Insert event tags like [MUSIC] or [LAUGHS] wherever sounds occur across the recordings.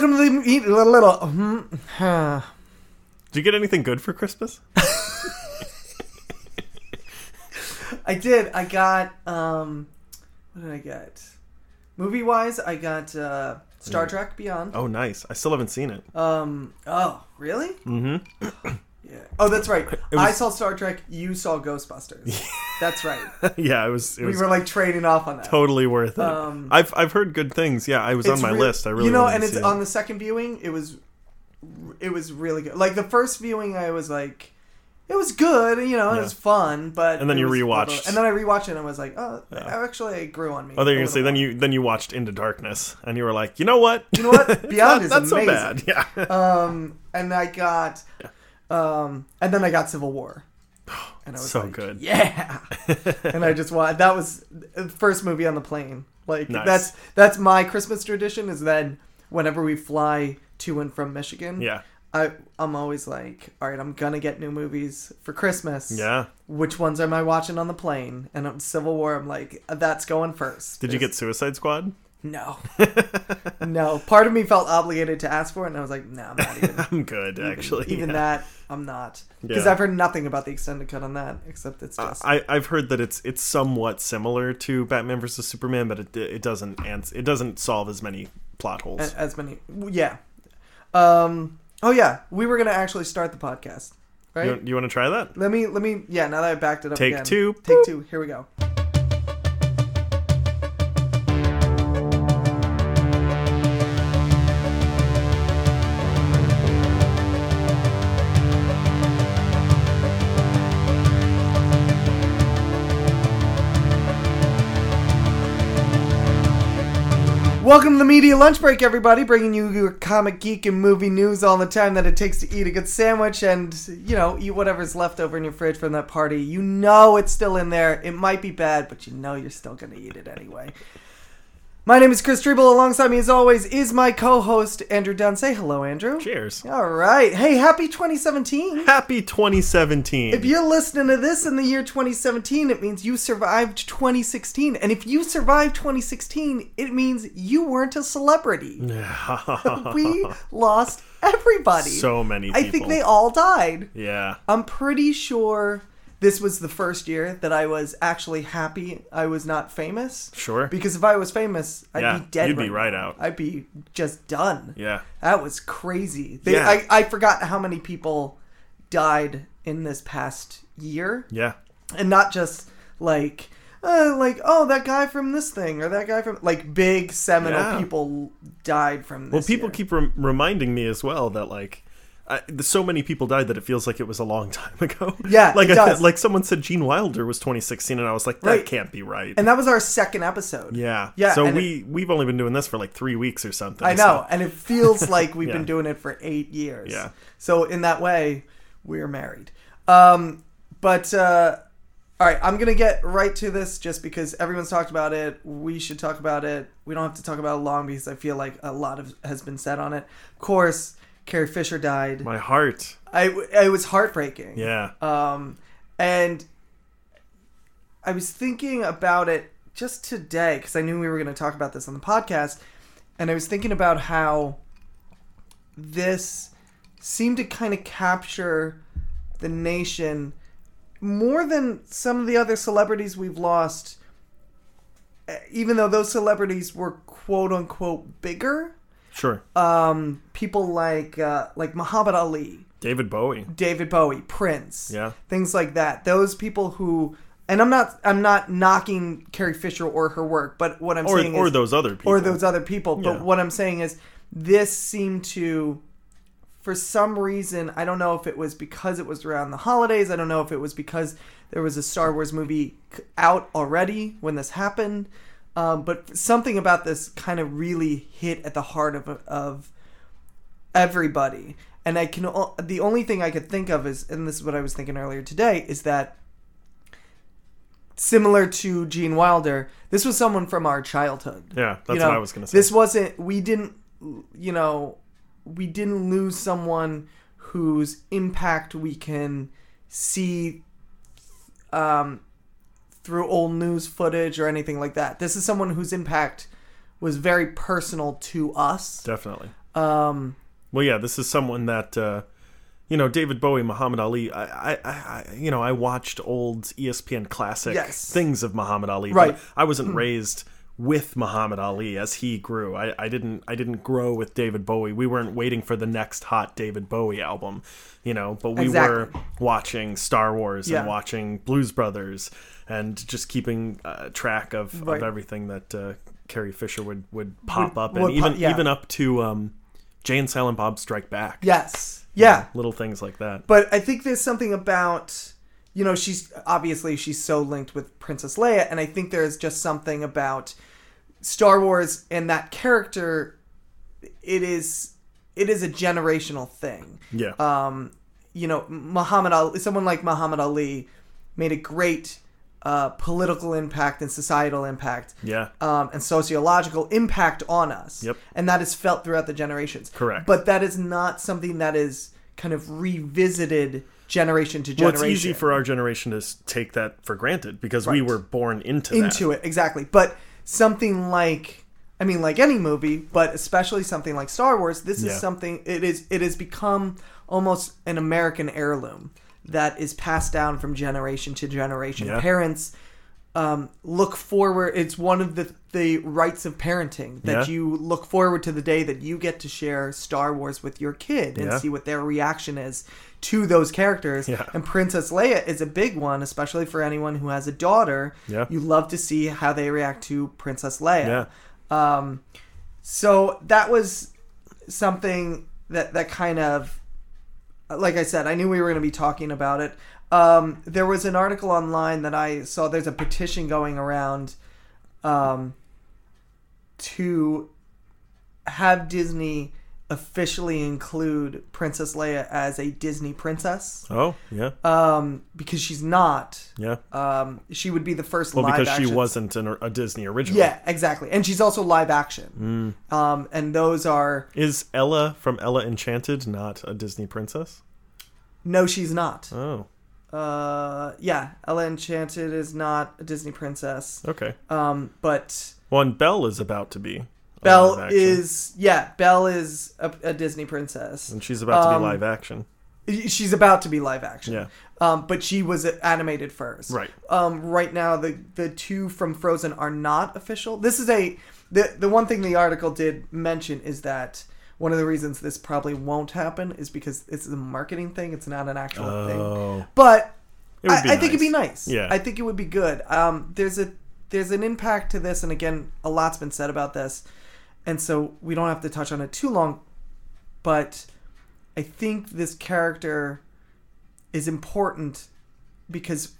welcome to the eat a little. mhm. Did you get anything good for Christmas? [LAUGHS] I did. I got um, what did I get? Movie wise, I got uh, Star Trek Beyond. Oh, nice. I still haven't seen it. Um. Oh, really? Mm-hmm. [CLEARS THROAT] Yeah. Oh, that's right. was- I saw Star Trek. You saw Ghostbusters. [LAUGHS] that's right. yeah, it was. It We was were like trading off on that. totally worth it. Um, I've I've heard good things. Yeah, I was on my re- list. I really you know, and it's it. on the second viewing. It was, it was really good. Like the first viewing, I was like, it was good. You know, it was fun. But And then you rewatched. and then I rewatched it, and I was like, oh, Yeah. actually, it grew on me. Oh, then you're gonna say little then you then you watched Into Darkness and you were like, you know what? You know what? [LAUGHS] Beyond not, is not so bad. [LAUGHS] Yeah. Um, and I got, um, and then I got Civil War. [SIGHS] And I was So like, good. yeah. [LAUGHS] and I just watched. That was the first movie on the plane. Like Nice. that's that's my Christmas tradition. Is then whenever we fly to and from Michigan, yeah. I I'm always like, all right, I'm gonna get new movies for Christmas. Yeah. Which ones am I watching on the plane? And on Civil War, I'm like, that's going first. Did you get Suicide Squad? No? [LAUGHS] no. Part of me felt obligated to ask for it, and I was like, no, I'm not even. [LAUGHS] I'm good actually. Even yeah. that, I'm not. Because Yeah. I've heard nothing about the extended cut on that, except it's just. I, I've heard that it's it's somewhat similar to Batman versus Superman, but it it doesn't ans- it doesn't solve as many plot holes. a- as many. Yeah. Um. Oh yeah, we were gonna actually start the podcast, right? you, you want to try that? Let me. Let me. Yeah. Now that I backed it up. Take again. two. Take Boop. two. Here we go. Welcome to the Media Lunch Break, everybody, bringing you your comic geek and movie news all the time that it takes to eat a good sandwich and, you know, eat whatever's left over in your fridge from that party. You know it's still in there. It might be bad, but you know you're still going to eat it anyway. My name is Chris Treble. Alongside me, as always, is my co host, Andrew Dunn. Say hello, Andrew. Cheers. All right. Hey, happy 2017. Happy 2017. If you're listening to this in the year 2017, it means you survived 2016. And if you survived 2016, it means you weren't a celebrity. [LAUGHS] we lost everybody. so many I think they all died. Yeah. I'm pretty sure this was the first year that I was actually happy I was not famous. Sure. Because if I was famous, I'd Yeah, be dead. you'd be now. right out. I'd be just done. Yeah. That was crazy. They, Yeah. I, I forgot how many people died in this past year, Yeah. and not just like, uh, like oh that guy from this thing or that guy from like big seminal Yeah. people died from. This Well, people year. keep rem- reminding me as well that like. I, so many people died that it feels like it was a long [LAUGHS] time ago. Yeah, [LAUGHS] like it I, like someone said Gene Wilder was 2016, and I was like, that Right. can't be right. and that was our second episode. yeah, Yeah, So we we've only been doing this for like three weeks or something. I know, so- and it feels [LAUGHS] like we've Yeah. been doing it for eight years. Yeah. So in that way, we're married. Um, but uh, all right, I'm gonna get right to this just because everyone's talked about it. We should talk about it. We don't have to talk about it long because I feel like a lot of has been said on it. Of course, Carrie Fisher died. My heart. I it was heartbreaking. Yeah. Um, and I was thinking about it just today because I knew we were going to talk about this on the podcast, and I was thinking about how this seemed to kind of capture the nation more than some of the other celebrities we've lost. eh, Even though those celebrities were quote unquote bigger, Sure. um, people like uh, like Muhammad Ali, David Bowie. David Bowie, Prince, Yeah. things like that. Those people who, and I'm not, I'm not knocking Carrie Fisher or her work, but what I'm Or saying or is, those other people. or those other people. But Yeah. what I'm saying is, this seemed to, for some reason, I don't know if it was because it was around the holidays. I don't know if it was because there was a Star Wars movie out already when this happened. Um, but something about this kind of really hit at the heart of of everybody. And I can the only thing I could think of is, and this is what I was thinking earlier today, is that similar to Gene Wilder, this was someone from our childhood. Yeah, that's You know, what I was gonna say. This wasn't. We didn't. You know, we didn't lose someone whose impact we can see um, through old news footage or anything like that. This is someone whose impact was very personal to us. Definitely. Um, Well, yeah, this is someone that uh, you know, David Bowie, Muhammad Ali. I, I, I, you know, I watched old ESPN classic Yes. things of Muhammad Ali. Right. But I wasn't raised with Muhammad Ali as he grew. I, I didn't, I didn't grow with David Bowie. We weren't waiting for the next hot David Bowie album, you know. But we were watching Star Wars Yeah. and watching Blues Brothers and just keeping uh, track of, Right. of everything that uh, Carrie Fisher would would pop Would- up and even pop- yeah. even up to um, Jay and Silent Bob Strike Back yes, yeah. little things like that. But I think there's something about you know she's obviously she's so linked with Princess Leia, and I think there's just something about Star Wars and that character. It is it is a generational thing. Yeah, um, you know, Muhammad Ali, someone like Muhammad Ali made a great uh, political impact and societal impact yeah, um, and sociological impact on us. Yep. And that is felt throughout the generations. Correct. But that is not something that is kind of revisited generation to well, generation. it's easy for our generation to take that for granted because we were born into into it exactly but something like i mean like any movie but especially something like star wars this Yeah. is something it is it has become almost an american heirloom that is passed down from generation to generation Yeah. parents um, look forward it's one of the the rights of parenting that Yeah. you look forward to the day that you get to share star wars with your kid and Yeah. see what their reaction is to those characters Yeah. and princess leia is a big one especially for anyone who has a daughter Yeah. you love to see how they react to princess leia Yeah. um, so that was something that that kind of like I said, I knew we were going to be talking about it. Um, there was an article online that I saw. There's a petition going around um, to have Disney officially include Princess Leia as a Disney princess Oh, yeah, um, because she's not. yeah. Um, she would be the first Well, live because she wasn't an, a Disney original. Yeah, exactly. And she's also live action. Mm. Um, and those are Is Ella from Ella Enchanted not a Disney princess? no, she's not. Oh, Uh, yeah, Ella Enchanted is not a Disney princess. okay. Um, but Well, and Belle is about to be. Belle is yeah, Belle is a, a Disney princess. and she's about to um, be live action. She's about to be live action. Yeah. Um, but she was animated first. Right. Um, right now the the two from Frozen are not official. This is a the the one thing the article did mention is that one of the reasons this probably won't happen is because it's a marketing thing. It's not an actual thing. Oh, But I, be I think it'd be nice. nice. Yeah. I think it would be good. Um, there's a there's an impact to this, and again, a lot's been said about this, and so we don't have to touch on it too long. But I think this character is important because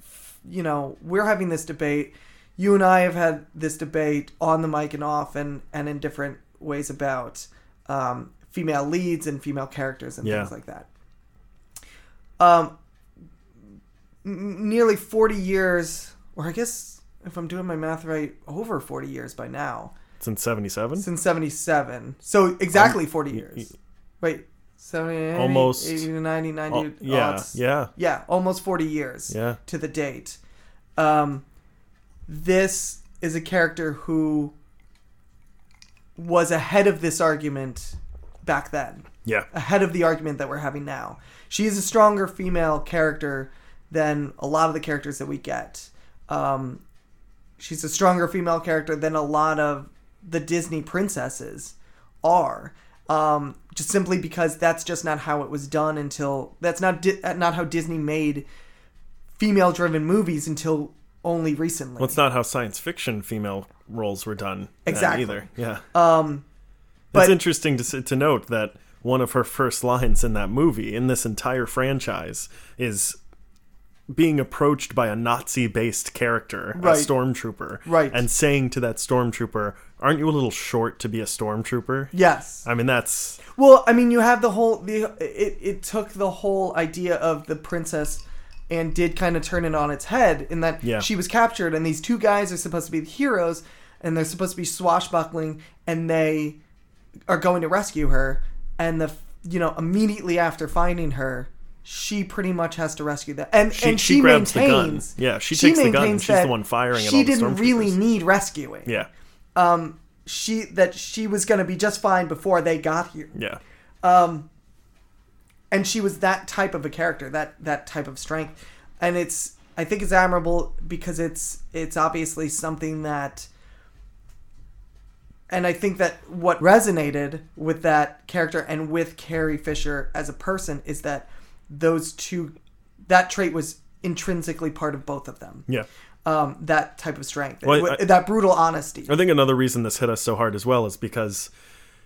you know we're having this debate. You and I have had this debate on the mic and off, and and in different ways about um, female leads and female characters and Yeah. things like that. Um, n- nearly 40 years, or I guess if I'm doing my math right, over 40 years by now, since '77. since 77. So exactly 40 y- years. Wait, 70, Almost- 80 to 90, 90. Oh, yeah, odds. yeah, Yeah, almost 40 years yeah. to the date. Um, this is a character who was ahead of this argument back then Yeah, ahead of the argument that we're having now. She is a stronger female character than a lot of the characters that we get. Um, she's a stronger female character than a lot of the Disney princesses are. Um, just simply because that's just not how it was done until that's not di- not how Disney made female-driven movies until only recently. Well, it's not how science fiction female roles were done Exactly. either. Yeah, um, it's interesting to to note that one of her first lines in that movie, in this entire franchise, is being approached by a Nazi-based character, Right. a stormtrooper, Right. and saying to that stormtrooper, "Aren't you a little short to be a stormtrooper?" yes. I mean, that's Well, I mean, you have the whole the it it took the whole idea of the princess and did kind of turn it on its head in that Yeah. she was captured and these two guys are supposed to be the heroes and they're supposed to be swashbuckling and they are going to rescue her and the you know immediately after finding her she pretty much has to rescue them and she, and she, she, grabs the gun. maintains Yeah, she takes the gun and maintains she's the one firing at she didn't really need rescuing Yeah, um, she that she was going to be just fine before they got here. Yeah. Um, and she was that type of a character, that that type of strength, and it's I think it's admirable because it's it's obviously something that. And I think that what resonated with that character and with Carrie Fisher as a person is that those two, that trait was intrinsically part of both of them. Yeah. Um, that type of strength, Well, I- that brutal honesty. I think another reason this hit us so hard as well is because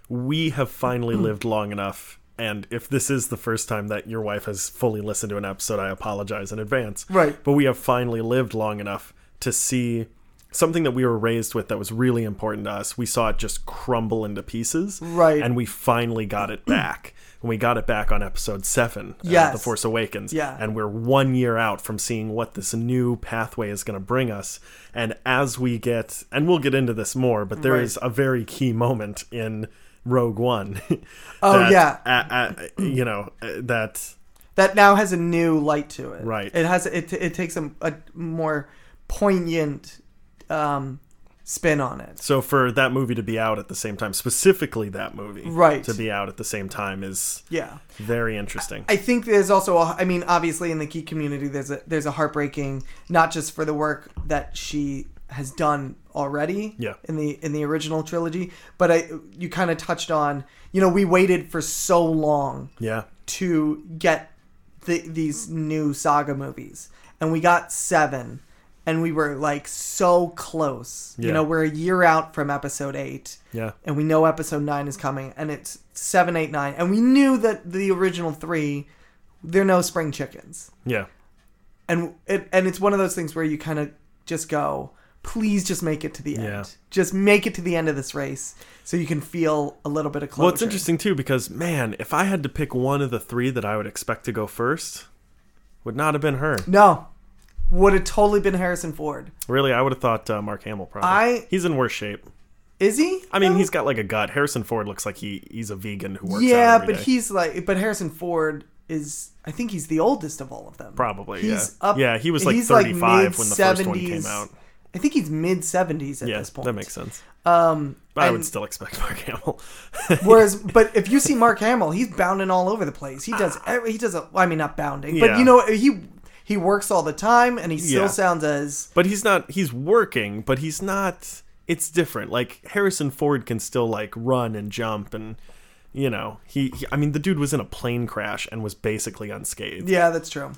we have finally [CLEARS THROAT] lived long enough. And if this is the first time that your wife has fully listened to an episode, I apologize in advance. Right. But we have finally lived long enough to see something that we were raised with that was really important to us. We saw it just crumble into pieces. Right. And we finally got it back. And we got it back on episode seven, uh, Yes. The Force Awakens. Yeah. And we're one year out from seeing what this new pathway is going to bring us. And as we get, and we'll get into this more, but there Right. is a very key moment in Rogue One. [LAUGHS] Oh, that, yeah. uh, uh, you know, uh, that that now has a new light to it. Right. It has it. It takes a, a more poignant um, spin on it. So for that movie to be out at the same time, specifically that movie, Right. to be out at the same time is Yeah. very interesting. I think there's also a, I mean obviously in the geek community there's a there's a heartbreaking not just for the work that she has done already Yeah. in the in the original trilogy but I you kind of touched on you know we waited for so long yeah, to get the, these new saga movies and we got 7 and we were like so close you know we're a year out from episode 8 yeah, and we know episode nine is coming, and it's seven, eight, nine, and we knew that the original three, they're no spring chickens, yeah, and it and it's one of those things where you kind of just go, please just make it to the end, Yeah. just make it to the end of this race, so you can feel a little bit of closure. Well, it's interesting too because man, if I had to pick one of the three that I would expect to go first, would not have been her. No, would have totally been Harrison Ford. Really, I would have thought uh, Mark Hamill. Probably. I- he's in worse shape. Is he? I mean, No? he's got like a gut. Harrison Ford looks like he he's a vegan who works out yeah, but day. he's like, but Harrison Ford is. I think he's the oldest of all of them. probably He's yeah. up- yeah, he was like he's like 35 when the first one came out. I think he's mid seventies at Yeah, this point. that makes sense. Um, But I and- would still expect Mark Hamill. [LAUGHS] Whereas, but if you see Mark Hamill, he's bounding all over the place. He does. every- He does. A, I mean, not bounding, but you know, he he works all the time, and he still Yeah. sounds as But he's not. He's working, but he's not. It's different. Like Harrison Ford can still like run and jump, and you know, he, he. I mean, the dude was in a plane crash and was basically unscathed. yeah, that's true.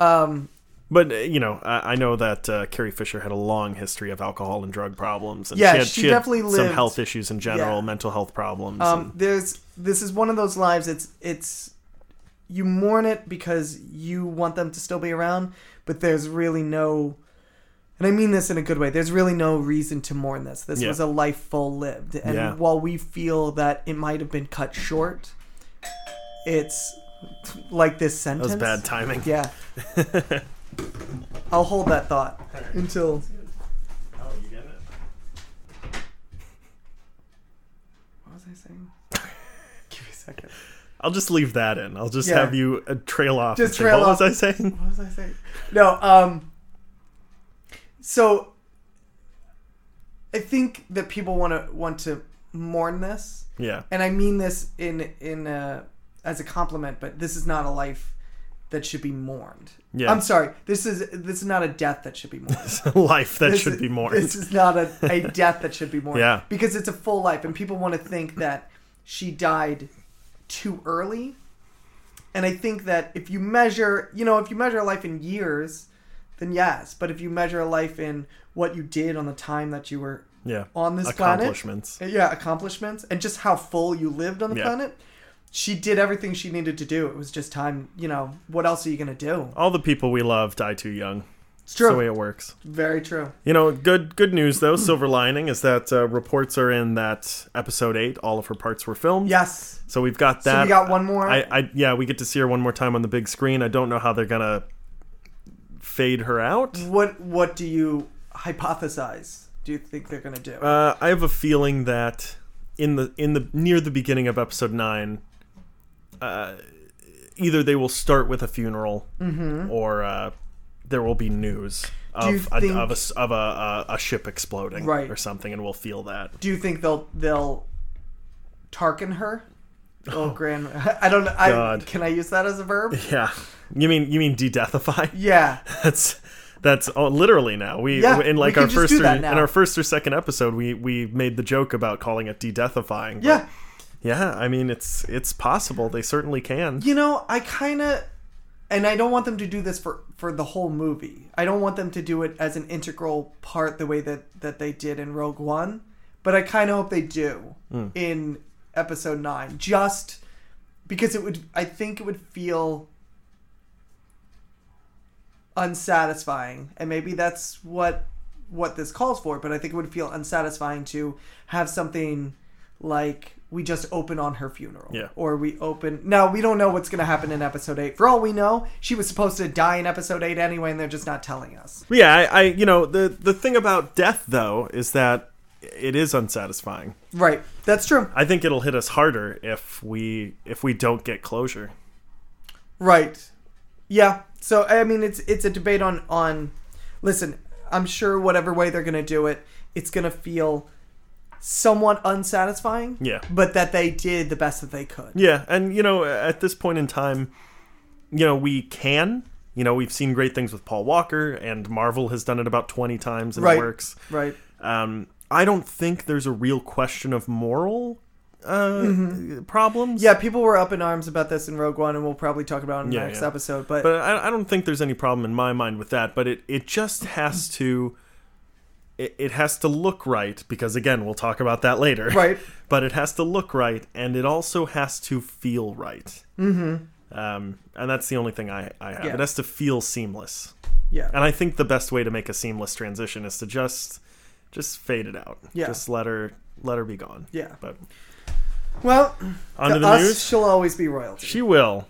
Um, But uh, you know, I, I know that uh, Carrie Fisher had a long history of alcohol and drug problems. And Yeah, she, had, she she definitely some health issues in general, Yeah. mental health problems. um, and- there's this is one of those lives. It's it's you mourn it because you want them to still be around, but there's really no. And I mean this in a good way. There's really no reason to mourn this. This Yeah. was a life full lived. And while we feel that it might have been cut short, it's like this that sentence. was bad timing. Yeah. [LAUGHS] I'll hold that thought until. Oh, you get it. What was I saying? [LAUGHS] Give me a second. I'll just leave that in. I'll just Yeah. have you uh, trail off. Just and say, trail what off. was I saying? What was I saying? No. Um. So. I think that people want to want to mourn this, Yeah. and I mean this in in uh, as a compliment. But this is not a life that should be mourned. Yeah. I'm sorry. This is this is not a death that should be mourned. [LAUGHS] Life that This should is- be mourned. This is not a, a [LAUGHS] death that should be mourned. Yeah. Because it's a full life, and people want to think that she died too early. And I think that if you measure, you know, if you measure a life in years, then yes. But if you measure a life in what you did on the time that you were yeah. on this planet, Accomplishments. yeah, accomplishments, and just how full you lived on the Yeah. planet, she did everything she needed to do. It was just time, you know, what else are you going to do? All the people we love die too young. It's It's true. the way it works. Very true. You know, good good news though. Silver lining is that uh, reports are in that episode eight. All of her parts were filmed. Yes. So we've got that. So we got one more. I, I yeah, we get to see her one more time on the big screen. I don't know how they're gonna fade her out. What what do you hypothesize? Do you think they're gonna do? Uh, I have a feeling that in the in the near the beginning of episode nine, uh, either they will start with a funeral Mm-hmm. or uh, there will be news of a, of a of a, a, a ship exploding Right. or something, and we'll feel that. Do you think they'll they'll Tarkin her? Oh, grand. [LAUGHS] I don't know. I, God. can I use that as a verb? [LAUGHS] Yeah, you mean you mean de-deathify? [LAUGHS] Yeah. That's that's oh, literally now. We Yeah, in like our first or, in our first or second episode, we we made the joke about calling it de-deathifying. Yeah. Yeah. I mean, it's it's possible. They certainly can. You know, I kind of, and I don't want them to do this for for the whole movie. I don't want them to do it as an integral part the way that that they did in Rogue One, but I kind of hope they do Hmm. in Episode Nine, just because it would. I think it would feel unsatisfying, and maybe that's what what this calls for. But I think it would feel unsatisfying to have something like we just open on her funeral, Yeah. or we open. Now we don't know what's going to happen in episode eight. For all we know, she was supposed to die in episode eight anyway, and they're just not telling us. Yeah, I, I you know the the thing about death though is that it is unsatisfying. Right, that's true. I think it'll hit us harder if we if we don't get closure. Right. Yeah. So I mean, it's it's a debate on on. Listen, I'm sure whatever way they're gonna do it, it's gonna feel somewhat unsatisfying. Yeah. But that they did the best that they could. Yeah, and you know, at this point in time, you know, we can. You know, we've seen great things with Paul Walker, and Marvel has done it about twenty times, and Right. it works. Right. Um, I don't think there's a real question of moral uh, problems. Yeah, people were up in arms about this in Rogue One, and we'll probably talk about it in the Yeah, next yeah. episode. But, but I, I don't think there's any problem in my mind with that. But it it just has to. It, it has to look right because again we'll talk about that later. right. [LAUGHS] but it has to look right and it also has to feel right. Mm-hmm. Um, and that's the only thing I, I have. Yeah. It has to feel seamless. Yeah. And I think the best way to make a seamless transition is to just just fade it out. Yeah. Just let her let her be gone. Yeah. But Well, on to the us, news. she'll always be royalty. She will.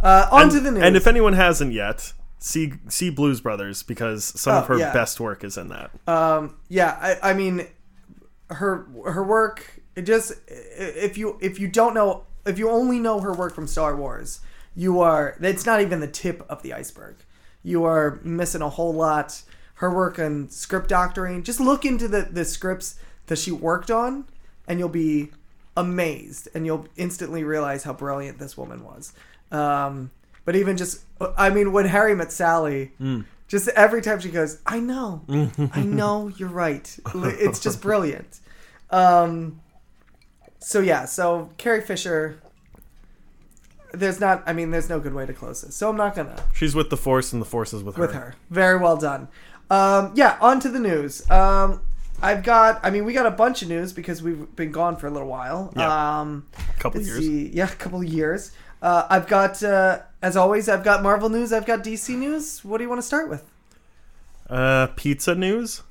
uh, on and, to the news. And if anyone hasn't yet, see see Blues Brothers because some of Oh, her yeah. best work is in that. Um, yeah, I, I mean, her her work. It just if you if you don't know if you only know her work from Star Wars, you are. It's not even the tip of the iceberg. You are missing a whole lot. Her work on script doctoring. Just look into the the scripts that she worked on, and you'll be amazed, and you'll instantly realize how brilliant this woman was. Um, but even just, I mean, when Harry met Sally, just every time she goes, I know, [LAUGHS] I know, you're right. It's just brilliant. Um, so yeah, so Carrie Fisher. There's not, I mean, there's no good way to close this, so I'm not gonna She's with the Force and the Force is with her. with her. Very well done. Um, yeah, on to the news. Um, I've got, I mean, we got a bunch of news because we've been gone for a little while. Yeah. Um, Couple years. see, yeah, a couple of years. Uh, I've got, uh, as always, I've got Marvel news. I've got DC news. What do you want to start with? Uh, pizza news.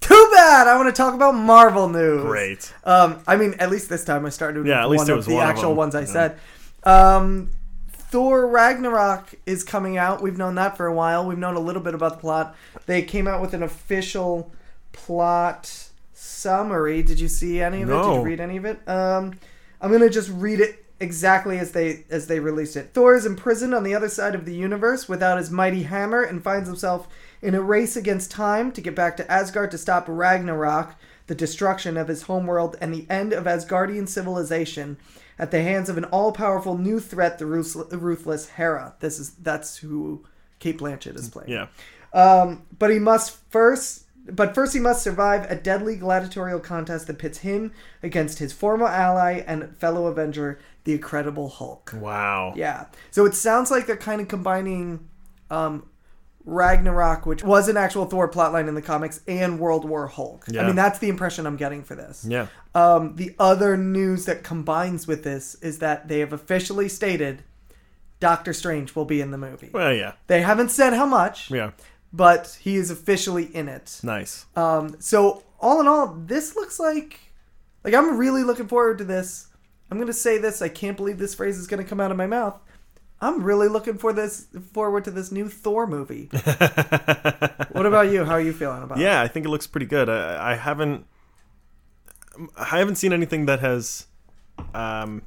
Too bad. I want to talk about Marvel news. Great. Um, I mean, at least this time I started with Yeah, at least one it of the one of actual them. ones I Yeah. said. Um, Thor Ragnarok is coming out. We've known that for a while. We've known a little bit about the plot. They came out with an official plot summary. Did you see any of it? Did you read any of it? Um, I'm gonna just read it exactly as they as they released it. Thor is imprisoned on the other side of the universe without his mighty hammer and finds himself in a race against time to get back to Asgard to stop Ragnarok, the destruction of his homeworld and the end of Asgardian civilization at the hands of an all-powerful new threat, the ruthless, Hera. This is that's who Cate Blanchett is playing. Yeah. Um, but he must first, but first he must survive a deadly gladiatorial contest that pits him against his former ally and fellow Avenger, the Incredible Hulk. Wow. Yeah. So it sounds like they're kind of combining um, Ragnarok, which was an actual Thor plotline in the comics, and World War Hulk. Yeah. I mean, that's the impression I'm getting for this. Yeah. Um, the other news that combines with this is that they have officially stated Doctor Strange will be in the movie. Well, yeah. They haven't said how much, Yeah. But he is officially in it. Nice. Um, so all in all, this looks like like I'm really looking forward to this. I'm gonna say this. I can't believe this phrase is gonna come out of my mouth. I'm really looking for this forward to this new Thor movie. [LAUGHS] what about you? How are you feeling about it? Yeah, I think it looks pretty good. I, I haven't, I haven't seen anything that has, um,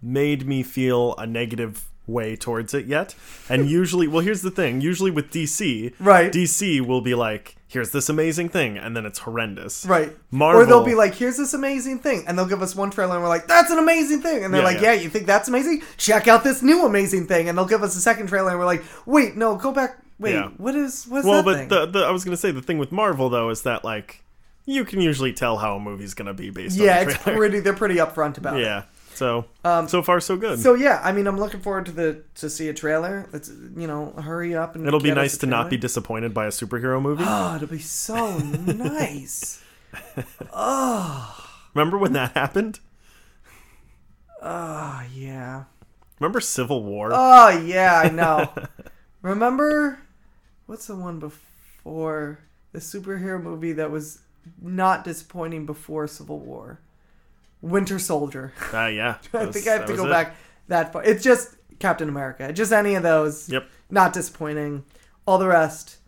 made me feel a negative way towards it yet. And [LAUGHS] usually, well, here's the thing. Usually with DC, Right. DC will be like, "Here's this amazing thing," and then it's horrendous. Right. Marvel- Or they'll be like, here's this amazing thing. And they'll give us one trailer and we're like, that's an amazing thing. And they're Yeah, like, yeah. yeah. you think that's amazing? Check out this new amazing thing. And they'll give us a second trailer and we're like, wait, no, go back. Wait, Yeah. what is, what's Well, that but the, the I was gonna say the thing with Marvel though is that like you can usually tell how a movie's gonna be based yeah, on the it's pretty, they're pretty upfront about it. yeah. So Um, so far so good. So yeah, I mean, I'm looking forward to the to see a trailer. Let's you know hurry up and It'll be nice to not be disappointed by a superhero movie. Oh, it'll be so nice. oh, [LAUGHS] Remember when that happened? Oh yeah. Remember Civil War? Oh yeah, I know. [LAUGHS] Remember what's the one before the superhero movie that was not disappointing before Civil War? Winter Soldier. Ah, yeah. [LAUGHS] I was- think I have to go it. back that far. It's just Captain America. Just any of those. Yep. Not disappointing. All the rest,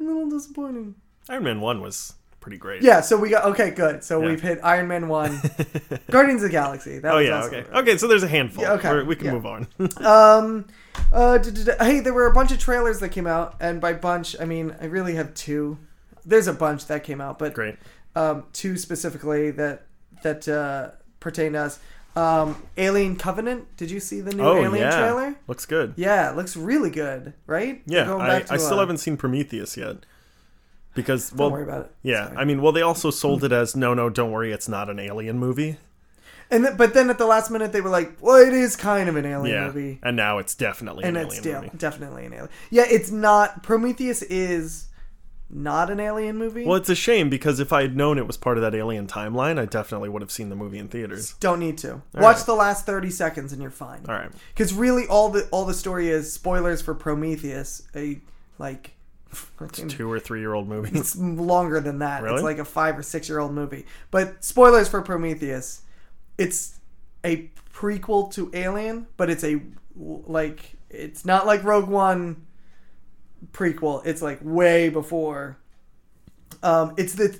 a little disappointing. Iron Man One was pretty great. Yeah, so we got okay, good. So Yeah. we've hit Iron Man one, [LAUGHS] Guardians of the Galaxy. That Oh was yeah. Okay. Okay. So there's a handful. Yeah, okay, We're- we can yeah. move on. [LAUGHS] Um, uh, d- d- d- hey, there were a bunch of trailers that came out, and by bunch, I mean I really have two. There's a bunch that came out, but Great. um, two specifically that that uh, pertain to us. Um, Alien Covenant. Did you see the new Oh Alien yeah. trailer? Looks good. Yeah, it looks really good, right? Yeah. Going I, to, I still uh, haven't seen Prometheus yet. Because well, Don't worry about it. yeah. Sorry. I mean, well, they also sold [LAUGHS] it as no, no, don't worry, it's not an alien movie. And th- but then at the last minute they were like, "Well, it is kind of an alien yeah. movie." And now it's definitely and an it's alien de- movie. definitely an alien. Yeah, it's not. Prometheus is not an alien movie. Well, it's a shame because if I had known it was part of that alien timeline, I definitely would have seen the movie in theaters. Don't need to watch right. the last thirty seconds and you're fine. All right. Because really, all the all the story is spoilers for Prometheus. A like, [LAUGHS] freaking- Two or three year old movie. it's longer than that. It's like a five or six year old movie. But spoilers for Prometheus. It's a prequel to Alien, but it's a like it's not like Rogue One prequel. It's like way before. Um, it's the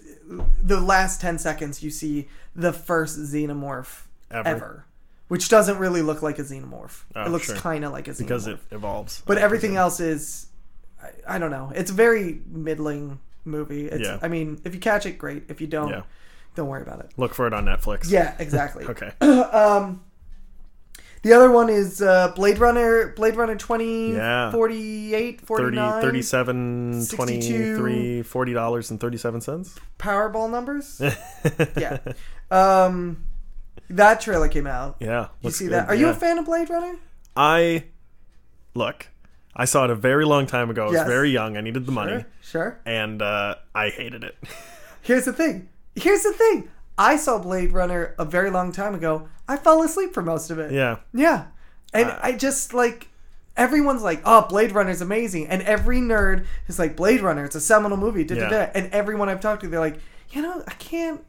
the last ten seconds you see the first xenomorph Ever. ever, which doesn't really look like a xenomorph. Oh, it looks sure. kind of like a xenomorph because it evolves. but everything else is I, I don't know it's a very middling movie it's, Yeah. i mean if you catch it great if you don't Yeah. don't worry about it Look for it on Netflix. yeah exactly [LAUGHS] Okay. [CLEARS THROAT] um the other one is uh, blade runner blade runner 20 Yeah. 48 30, 37, 62. 23, 40 dollars and 37 cents. powerball numbers [LAUGHS] yeah um that trailer came out Yeah. you see good, that are you a fan of blade runner I look. I saw it a very long time ago. I was Yes. very young. I needed the money, sure sure and uh, I hated it. [LAUGHS] Here's the thing. Here's the thing. I saw Blade Runner a very long time ago. I fell asleep for most of it. yeah. Yeah. And Uh, I just like everyone's like, "Oh, Blade Runner's amazing." And every nerd is like, "Blade Runner, it's a seminal movie." Da, da, Yeah. da. And everyone I've talked to, they're like, "You know, I can't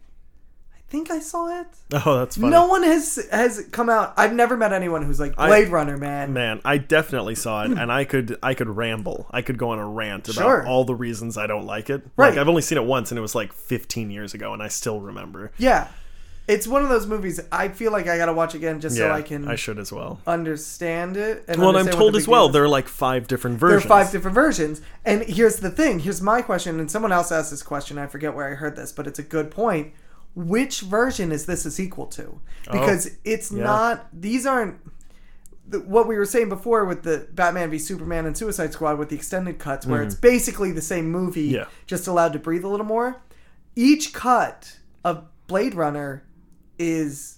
think I saw it." [LAUGHS] Oh, that's funny. No one has has come out. I've never met anyone who's like I- Blade Runner, man. Man, I definitely saw it, hmm. and I could I could ramble. I could go on a rant about Sure. all the reasons I don't like it. Right. Like I've only seen it once, and it was like 15 years ago, and I still remember. Yeah. It's one of those movies I feel like I got to watch again just yeah, so I can I should as well. understand it. And Well, and I'm told as well there are like five different versions. There are five different versions. And here's the thing. Here's my question. And someone else asked this question. I forget where I heard this, but it's a good point. Which version is this a sequel to? Because it's Oh, yeah. not. These aren't. The, what we were saying before with the Batman v Superman and Suicide Squad with the extended cuts, where it's basically the same movie, Mm-hmm. Yeah. just allowed to breathe a little more. Each cut of Blade Runner is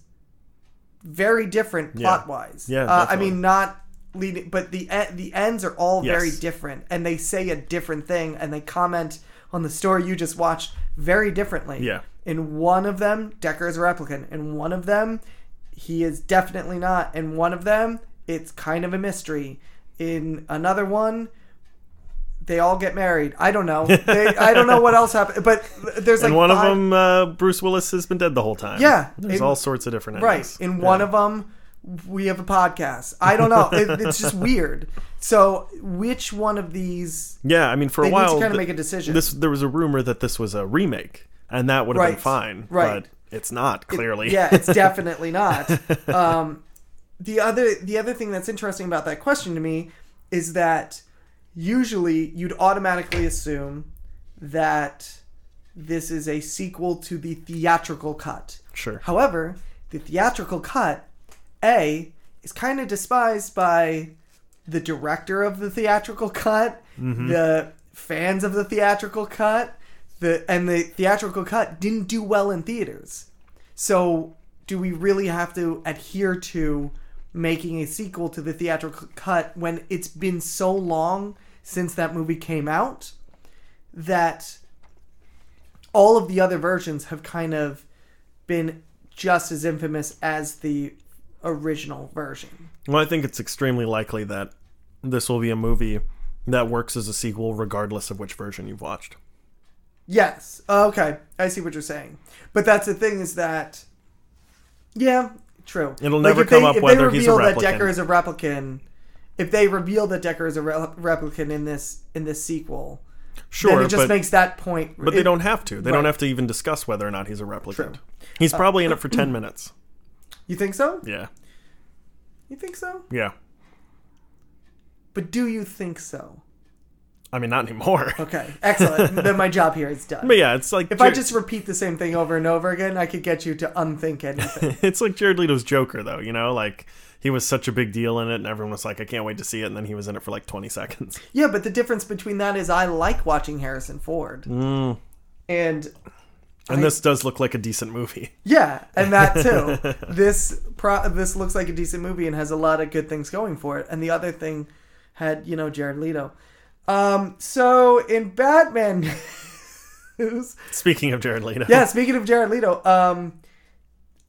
very different Yeah. plot wise. Yeah, uh, I mean not leading, but the the ends are all very different, and they say a different thing, and they comment on the story you just watched very differently. Yeah. In one of them, Deckard is a replicant. In one of them, he is definitely not. In one of them, it's kind of a mystery. In another one, they all get married. I don't know. They, I don't know what else happened, but there's like and one five- of them, uh, Bruce Willis has been dead the whole time. Yeah, there's in- all sorts of different Right. endings. In one of them, we have a podcast. I don't know. It, it's just weird. So, which one of these? Yeah, I mean, for They a need to while, kinda th- make a decision. This there was a rumor that this was a remake, and that would have been fine. right. But it's not clearly. Yeah, it's [LAUGHS] definitely not. [LAUGHS] Um, the other the other thing that's interesting about that question to me is that usually you'd automatically assume that this is a sequel to the theatrical cut. Sure. However, the theatrical cut, A, is kind of despised by the director of the theatrical cut, the fans of the theatrical cut, the and the theatrical cut didn't do well in theaters. So, do we really have to adhere to making a sequel to the theatrical cut when it's been so long since that movie came out that all of the other versions have kind of been just as infamous as the original version. Well, I think it's extremely likely that this will be a movie that works as a sequel regardless of which version you've watched. Yes. Okay. I see what you're saying. But that's the thing is that yeah, true. It'll never if come up if whether they he's a reveal that. Deckard is a replicant, if they reveal that Deckard is a re- replicant in this in this sequel, Sure, then it just but makes that point. but they don't have to. They don't have to even discuss whether or not he's a replicant. True. Uh, He's probably in it [CLEARS THROAT] for 10 minutes. You think so? Yeah. You think so? Yeah. But do you think so? I mean, not anymore. [LAUGHS] Okay, excellent. then my job here is done. But yeah, it's like If I just repeat the same thing over and over again, I could get you to unthink anything. [LAUGHS] it's like Jared Leto's Joker, though. You know, like he was such a big deal in it, and everyone was like, "I can't wait to see it," and then he was in it for like 20 seconds. [LAUGHS] yeah, but the difference between that is I like watching Harrison Ford, Mm. and And I- this does look like a decent movie. yeah, and that too. this pro- this looks like a decent movie and has a lot of good things going for it. And the other thing had you know Jared Leto. Um, so in Batman [LAUGHS] news, Speaking of Jared Leto, yeah. Speaking of Jared Leto, um,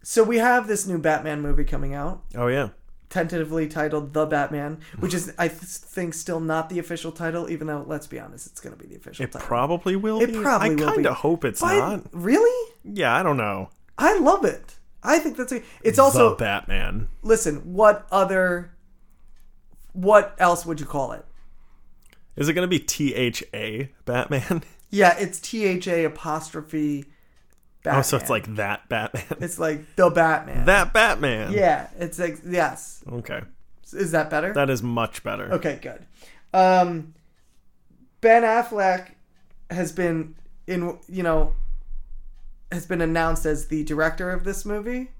so we have this new Batman movie coming out. Oh yeah. tentatively titled The Batman, which is I th- think still not the official title, even though let's be honest, it's going to be the official It title. probably will It be. probably I will kind be. of hope it's But- not. really? Yeah, I don't know. I love it. I think that's a, it's also the Batman. listen. What other? What else would you call it? Is it going to be T H A Batman? [LAUGHS] Yeah, it's T H A apostrophe. Batman. Oh, so it's like that Batman. it's like the Batman. that Batman. yeah, it's like yes. Okay, Is that better? that is much better. Okay, good. Um, ben Affleck has been in, you know, has been announced as the director of this movie.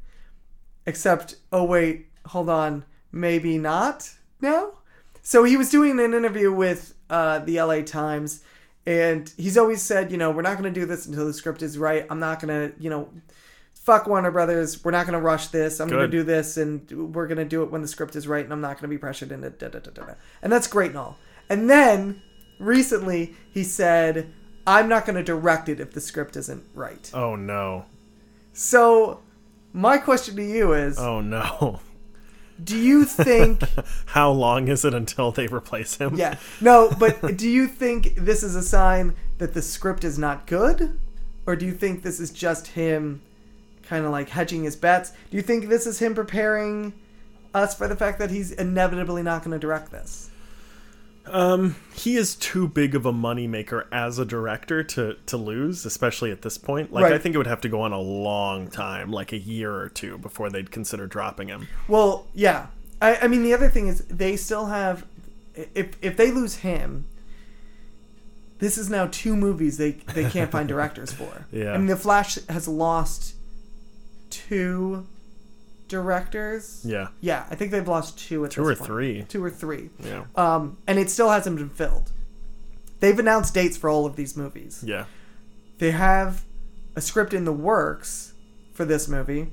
Except, oh wait, hold on, maybe not now. So he was doing an interview with uh, the LA Times, and he's always said, you know, we're not going to do this until the script is right. I'm not going to, you know, fuck Warner Brothers. We're not going to rush this. I'm going to do this, and we're going to do it when the script is right, and I'm not going to be pressured into da da da da. da. And that's great and all. And then recently he said, I'm not going to direct it if the script isn't right. Oh no. So my question to you is, Oh no. [LAUGHS] do you think? [LAUGHS] How long is it until they replace him? yeah, no, but do you think this is a sign that the script is not good, or do you think this is just him? Kind of like hedging his bets. Do you think this is him preparing us for the fact that he's inevitably not going to direct this? Um, he is too big of a moneymaker as a director to to lose, especially at this point. Like I think it would have to go on a long time, like a year or two, before they'd consider dropping him. Well, yeah. I, I mean, the other thing is they still have. If if they lose him, this is now two movies they they can't find [LAUGHS] directors for. Yeah. I mean, The Flash has lost two directors. Yeah. Yeah, I think they've lost two at Two or point. three. Two or three. Yeah. Um, and it still hasn't been filled. They've announced dates for all of these movies. Yeah. They have a script in the works for this movie.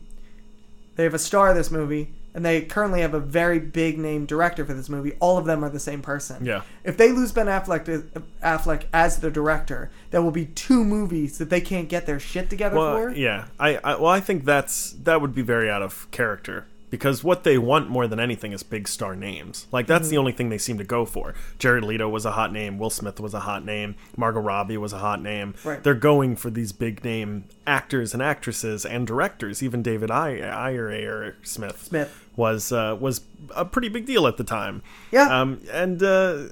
They have a star of this movie, and they currently have a very big name director for this movie. All of them are the same person. Yeah. If they lose Ben Affleck to, Affleck as the director, there will be two movies that they can't get their shit together Well, for. yeah. I, I well, I think that's that would be very out of character because what they want more than anything is big star names. Like that's Mm-hmm. the only thing they seem to go for. Jared Leto was a hot name. Will Smith was a hot name. Margot Robbie was a hot name. Right. They're going for these big name actors and actresses and directors. Even David I- Ayer Ayer Smith Smith. was uh, was a pretty big deal at the time. Yeah. Um, and uh,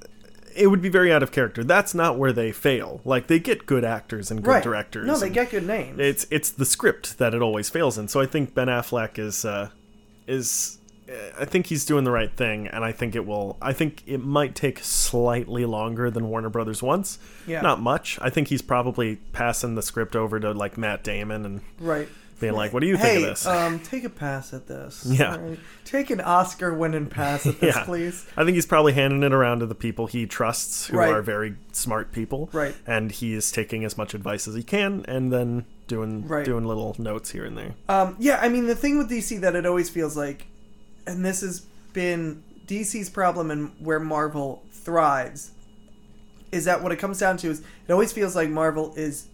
it would be very out of character. That's not where they fail. Like they get good actors and good right. directors. No, they get good names. it's it's the script that it always fails in. So I think Ben Affleck is uh, is I think he's doing the right thing, and I think it will. I think it might take slightly longer than Warner Brothers wants. Yeah. Not much. I think he's probably passing the script over to like Matt Damon and Right. being like, "What do you hey, think of this?" um, take a pass at this. [LAUGHS] Yeah. Right. Take an Oscar-winning pass at this, [LAUGHS] Yeah. please. I think he's probably handing it around to the people he trusts, who Right. are very smart people. Right. And he is taking as much advice as he can, and then doing Right. doing little notes here and there. Um, yeah, I mean the thing with DC that it always feels like, and this has been DC's problem and where Marvel thrives, is that what it comes down to is it always feels like Marvel is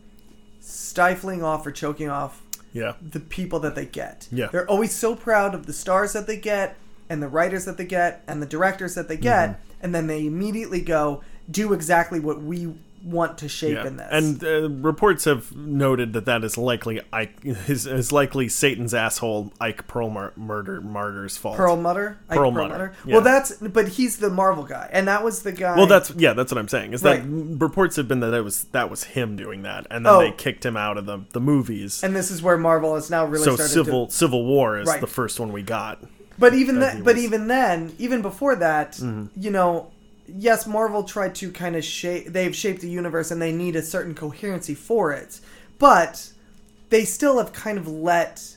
stifling off or choking off Yeah. the people that they get. Yeah. They're always so proud of the stars that they get and the writers that they get and the directors that they get, Mm-hmm. and then they immediately go do exactly what we want to shape Yeah. in this. And uh, reports have noted that that is likely Ike is, is likely Satan's asshole Ike Perlmutter murder martyr's fault. Perlmutter, Ike Perlmutter, yeah. Well, that's but he's the Marvel guy, and that was the guy. Well, that's yeah, that's what I'm saying. Is that Right. reports have been that it was that was him doing that, and then Oh. they kicked him out of the the movies. and this is where Marvel is now really so started civil to. Civil War is Right. the first one we got. But even that but even then, even before that, Mm-hmm. you know, yes, Marvel tried to kind of shape. They've shaped the universe, and they need a certain coherency for it. But they still have kind of let,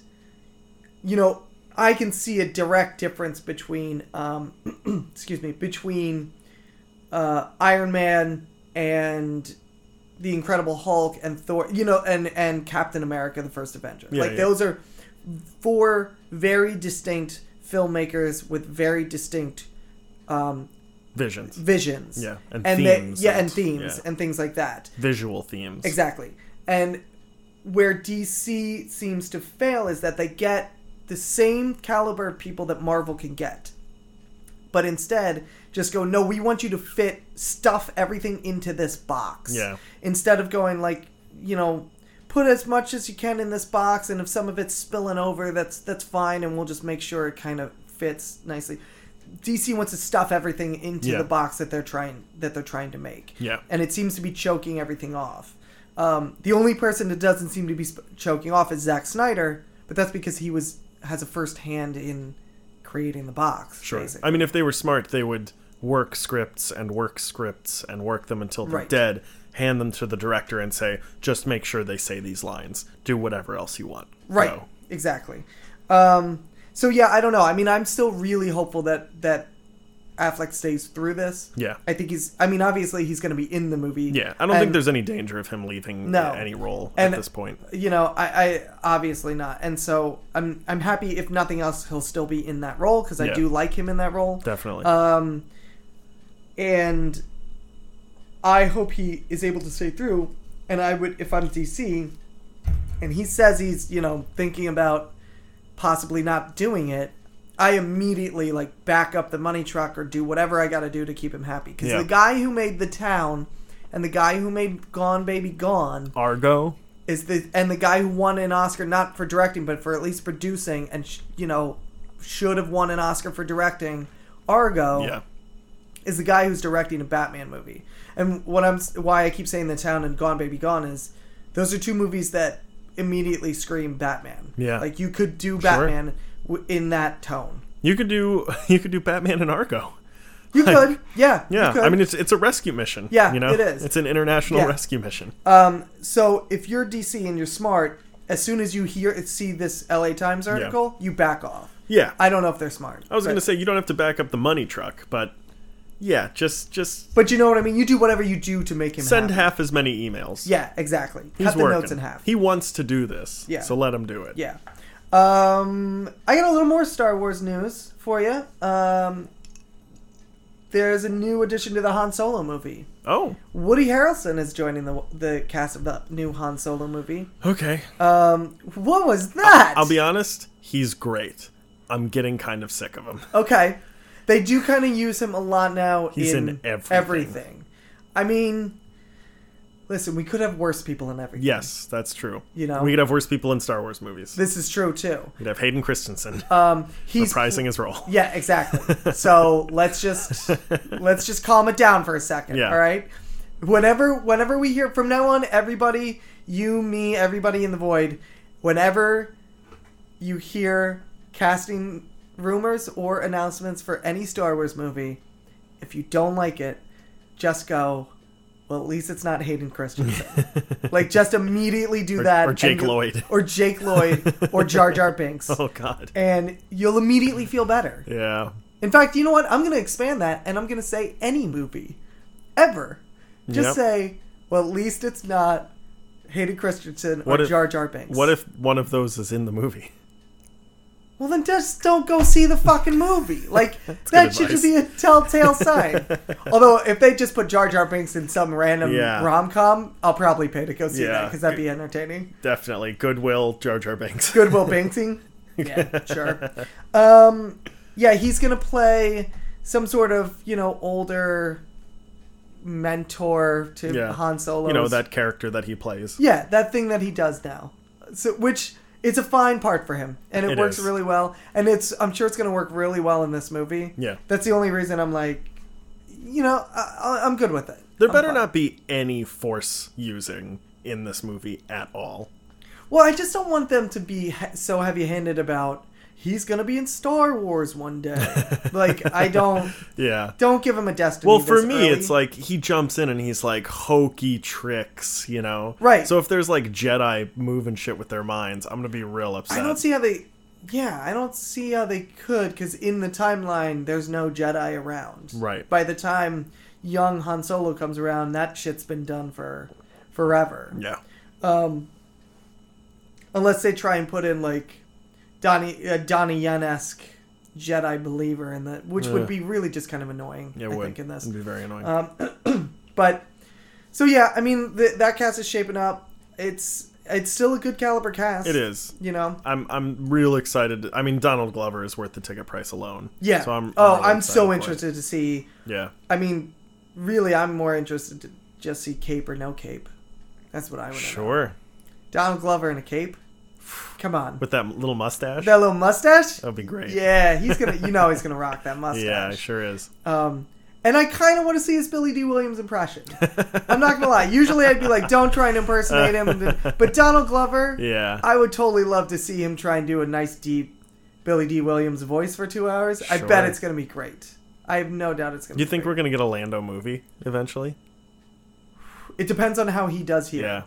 you know, I can see a direct difference between, um, [CLEARS THROAT] excuse me, between uh, Iron Man and the Incredible Hulk and Thor, you know, and and Captain America: The First Avenger. Yeah, like yeah. those are four very distinct filmmakers with very distinct um, Visions, visions. Yeah, and and themes they, yeah, and, and- themes yeah. and things like that. visual themes. Exactly. And where DC seems to fail is that they get the same caliber of people that Marvel can get. But instead, just go, no, we want you to fit, stuff everything into this box. Yeah. Instead of going, like, you know, put as much as you can in this box, and if some of it's spilling over, that's that's fine, and we'll just make sure it kind of fits nicely. DC wants to stuff everything into Yeah. the box that they're trying that they're trying to make Yeah. and it seems to be choking everything off. Um, the only person that doesn't seem to be sp- choking off is Zack Snyder, but that's because he was has a first hand in creating the box. Sure. basically. I mean, if they were smart, they would work scripts and work scripts and work them until they're Right. dead. Hand them to the director and say, just make sure they say these lines. Do whatever else you want. right? Go. Exactly. Um, so yeah, I don't know. I mean, I'm still really hopeful that that Affleck stays through this. Yeah. I think he's. I mean, obviously he's going to be in the movie. Yeah, I don't think there's any danger of him leaving No. any role And- at this point. you know, I, I obviously not, and so I'm I'm happy if nothing else he'll still be in that role because I Yeah. do like him in that role. Definitely. Um, and I hope he is able to stay through. And I would, if I'm DC, and he says he's, you know, thinking about possibly not doing it, I immediately like back up the money truck or do whatever I got to do to keep him happy. Because Yeah. the guy who made the town and the guy who made Gone Baby Gone Argo. is the and the guy who won an Oscar not for directing but for at least producing and sh- you know should have won an Oscar for directing Argo Yeah. is the guy who's directing a Batman movie. And what I'm why I keep saying The Town and Gone Baby Gone is those are two movies that immediately scream Batman. Yeah. Like you could do Batman w- in that tone. You could do [LAUGHS] you could do Batman and Argo. You Like, could. Yeah. you Yeah, could. I mean it's it's a rescue mission. Yeah, you know, it is. It's an international Yeah. rescue mission. Um, so if you're DC and you're smart, as soon as you hear see this LA Times article, you back off. Yeah, I don't know if they're smart. I was going to say you don't have to back up the money truck, but yeah, just just But you know what I mean. You do whatever you do to make him send happy. half as many emails. Yeah, exactly. He's Cut the working. notes in half. He wants to do this. Yeah. So let him do it. Yeah. Um, I got a little more Star Wars news for you. Um, there's a new addition to the Han Solo movie. Oh, Woody Harrelson is joining the the cast of the new Han Solo movie. okay. Um, what was that? I'll be honest, he's great. I'm getting kind of sick of him. okay. They do kind of use him a lot now. He's in, in everything. everything. I mean, listen, we could have worse people in everything. Yes, that's true. You know? we could have worse people in Star Wars movies. This is true too. We'd have Hayden Christensen [LAUGHS] Um, he's reprising his role. Yeah, exactly. [LAUGHS] so let's just let's just calm it down for a second. Yeah. All right. Whenever whenever we hear from now on, everybody, you, me, everybody in the void, whenever you hear casting rumors or announcements for any Star Wars movie, if you don't like it, just go. Well, at least it's not Hayden Christensen. [LAUGHS] like, just immediately do Or- that. or Jake Lloyd. or Jake Lloyd, or Jar Jar Binks, [LAUGHS] Oh God. and you'll immediately feel better. Yeah. In fact, you know what? I'm going to expand that, and I'm going to say any movie, ever. Just Yep. say, well, at least it's not Hayden Christensen or if- Jar Jar Binks. What if one of those is in the movie? Well, then just don't go see the fucking movie. [LAUGHS] Like that should just be a telltale sign. [LAUGHS] Although if they just put Jar Jar Binks in some random Yeah. rom com, I'll probably pay to go see that Yeah. because that'd be entertaining. Definitely. Goodwill, Jar Jar Binks. [LAUGHS] Goodwill Binksing. Yeah, sure. Um, yeah, he's gonna play some sort of you know older mentor to Yeah. Han Solo. You know that character that he plays. Yeah, that thing that he does now. So which it's a fine part for him and it, It works is. really well and it's I'm sure it's going to work really well in this movie. Yeah. That's the only reason I'm like you know, I, I'm good with it. There I'm better fine. not be any force using in this movie at all. Well, I just don't want them to be so heavy-handed about he's going to be in Star Wars one day. like I don't [LAUGHS] Yeah. don't give him a destiny. Well, for me, early. it's like he jumps in and he's like hokey tricks, you know? Right. So if there's like Jedi moving shit with their minds, I'm gonna be real upset. I don't see how they. Yeah, I don't see how they could because in the timeline, there's no Jedi around. Right. By the time young Han Solo comes around, that shit's been done for forever. Yeah. Um, unless they try and put in like Donnie uh, Donnie Yen esque Jedi believer in that, which would be really just kind of annoying. Yeah, it I would. think in this. It'd be very annoying. Um, [CLEARS THROAT] but so yeah, I mean th- that cast is shaping up. It's it's still a good caliber cast. it is. You know. I'm I'm real excited. I mean, Donald Glover is worth the ticket price alone. Yeah. So I'm. oh, really I'm so interested to see. Yeah. I mean, really, I'm more interested to just see cape or no cape. That's what I would. Sure. Donald Glover in a cape. Come on. With that little mustache. that little mustache. That'd be great. Yeah, he's gonna. You know, he's gonna [LAUGHS] rock that mustache. Yeah, sure is. Um, and I kind of want to see his Billy Dee Williams impression. I'm not gonna lie. Usually, I'd be like, "Don't try and impersonate him," but Donald Glover, Yeah. I would totally love to see him try and do a nice deep Billy Dee Williams voice for two hours. I bet it's gonna be great. I have no doubt it's gonna. Be. You think great. we're gonna get a Lando movie eventually? It depends on how he does here. Yeah.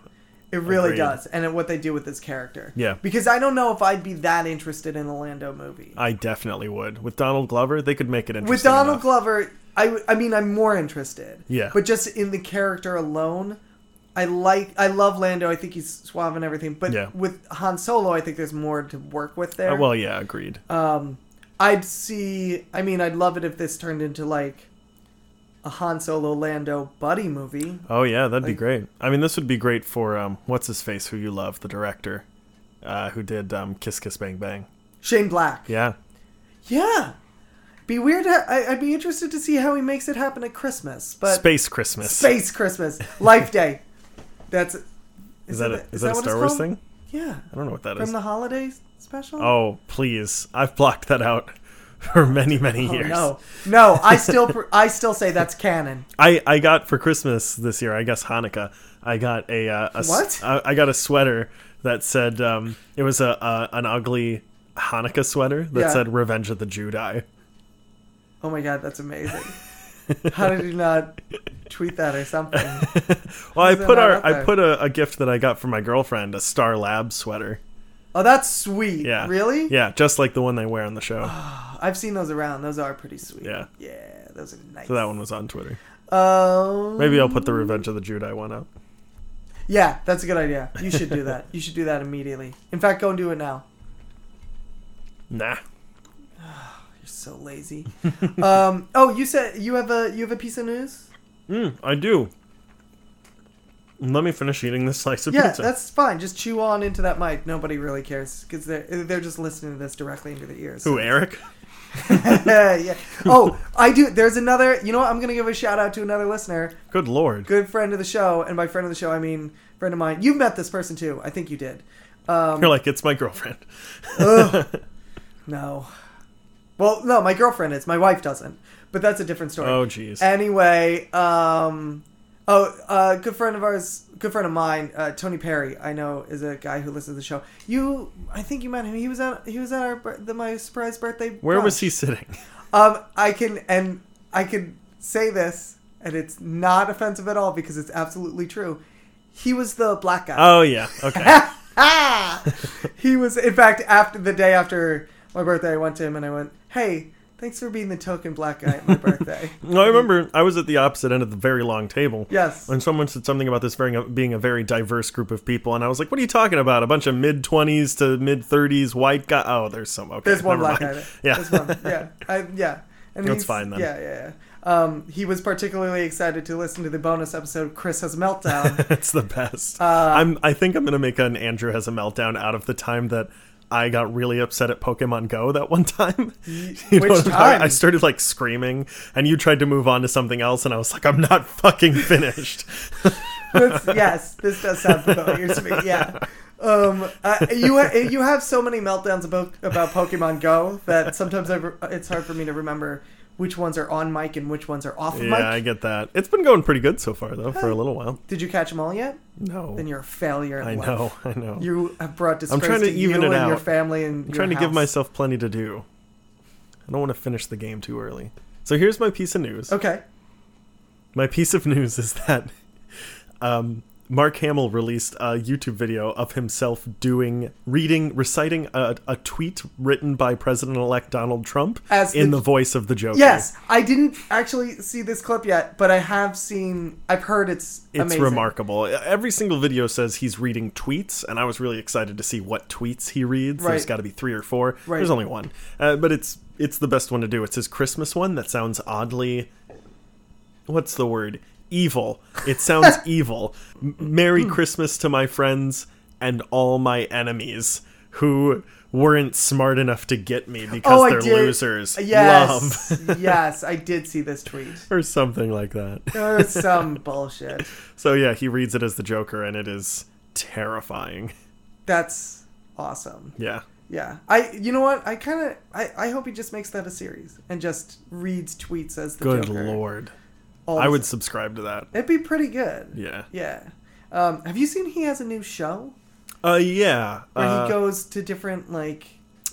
It really Agreed. does, and what they do with this character. Yeah. Because I don't know if I'd be that interested in a Lando movie. I definitely would. With Donald Glover, they could make it interesting. With Donald enough. Glover, I, I mean, I'm more interested. Yeah. But just in the character alone, I like, I love Lando. I think he's suave and everything. But Yeah. with Han Solo, I think there's more to work with there. Uh, well, yeah, agreed. um, I'd see. I mean, I'd love it if this turned into like a Han Solo Lando buddy movie. Oh yeah, that'd be great. I mean, this would be great for um, what's his face, who you love, the director, uh, who did um, Kiss Kiss Bang Bang. Shane Black. Yeah, Yeah. Be weird. I, I'd be interested to see how he makes it happen at Christmas. But Space Christmas. Space Christmas, Life Day. That's is, Is that, a, it- is that a Star Wars thing? Yeah, I don't know what that from is. the holiday special. Oh please, I've blocked that out [LAUGHS] for many many Oh, years. no, no. I still, I still say that's canon. I I got for Christmas this year. I guess Hanukkah. I got a, uh, a What? I, I got a sweater that said um, it was a, a an ugly Hanukkah sweater that Yeah. said "Revenge of the Jedi." Oh my god, that's amazing. How did you not tweet that or something? [LAUGHS] well, I is that put our I put a, a gift that I got from my girlfriend, a Star Lab sweater. Oh, that's sweet. Yeah, Really? Yeah, just like the one they wear on the show. [SIGHS] I've seen those around. Those are pretty sweet. Yeah. Yeah, those are nice. So that one was on Twitter. Um, Maybe I'll put the Revenge of the Jedi one up. Yeah, that's a good idea. You should do that. you should do that immediately. In fact, go and do it now. [LAUGHS] Nah. [SIGHS] You're so lazy. [LAUGHS] um, oh, you said you have a you have a piece of news. Mm, I do. Let me finish eating this slice of Yeah, pizza. that's fine. Just chew on into that mic. Nobody really cares because they're they're just listening to this directly into their ears. Who, Eric? [LAUGHS] yeah. Oh, I do. There's another. You know what? I'm gonna give a shout out to another listener, Good lord. good friend of the show, and by friend of the show I mean friend of mine. You've met this person too. I think you did. Um, You're like, it's my girlfriend. [LAUGHS] no. Well, no, my girlfriend is. My wife doesn't. But that's a different story. Oh, jeez. Anyway, um, Oh, uh, good friend of ours, good friend of mine, uh, Tony Perry. I know is a guy who listens to the show. You, I think you met him. He was at he was at our the, my surprise birthday. Where was he sitting? Um, I can and I can say this, and it's not offensive at all because it's absolutely true. He was the black guy. Oh yeah. Okay. [LAUGHS] he was, in fact, after the day after my birthday, I went to him and I went, "Hey, thanks for being the token black guy at my birthday." [LAUGHS] no, I remember I was at the opposite end of the very long table. yes. When someone said something about this very, being a very diverse group of people, and I was like, "What are you talking about? A bunch of mid twenties to mid thirties white guy? Oh, there's some. Okay, There's one black mind. guy. There. Yeah. There's one. Yeah. I, yeah. [LAUGHS] And That's fine then. Yeah, yeah, yeah. Um, he was particularly excited to listen to the bonus episode. Chris has a meltdown. [LAUGHS] it's the best. Uh, I'm. I think I'm gonna make an Andrew has a meltdown out of the time that. I got really upset at Pokemon Go that one [LAUGHS] time. You which I'm time? I started like screaming, and you tried to move on to something else, and I was like, "I'm not fucking finished." [LAUGHS] Yes, this does sound familiar to me. Yeah. Um, uh, you ha- you have so many meltdowns about about Pokemon Go that sometimes I re- it's hard for me to remember which ones are on mic and which ones are off of yeah, mic. I get that. It's been going pretty good so far, though, for a little while. Did you catch them all yet? No, Then you're a failure. I life. know, I know. You have brought disgrace trying to to even you it and your family and I'm trying to give myself plenty to do. I don't want to finish the game too early. So here's my piece of news. Okay. My piece of news is that um, Mark Hamill released a YouTube video of himself doing, reading, reciting a, a tweet written by President-elect Donald Trump As in the- the, voice of the Joker. Yes, I didn't actually see this clip yet, but I have seen. I've heard it's It's amazing. remarkable. Every single video says he's reading tweets, and I was really excited to see what tweets he reads. There's got to be three or four. Right. There's only one, uh, but it's it's the best one to do. It's his Christmas one that sounds oddly. What's the word? Evil. It sounds [LAUGHS] evil. Merry Christmas to my friends and all my enemies who weren't smart enough to get me because Oh, they're losers. Yes, Love. [LAUGHS] yes, I did see this tweet. or something like that. [LAUGHS] Was some bullshit. So yeah, he reads it as the Joker, and it is terrifying. That's awesome. Yeah. Yeah, I. You know what? I kind of. I, I hope he just makes that a series and just reads tweets as the Good Joker. Good lord. I would subscribe to that. It'd be pretty good. Yeah. Yeah. Um, have you seen he has a new show Uh yeah. where Uh, he goes to different like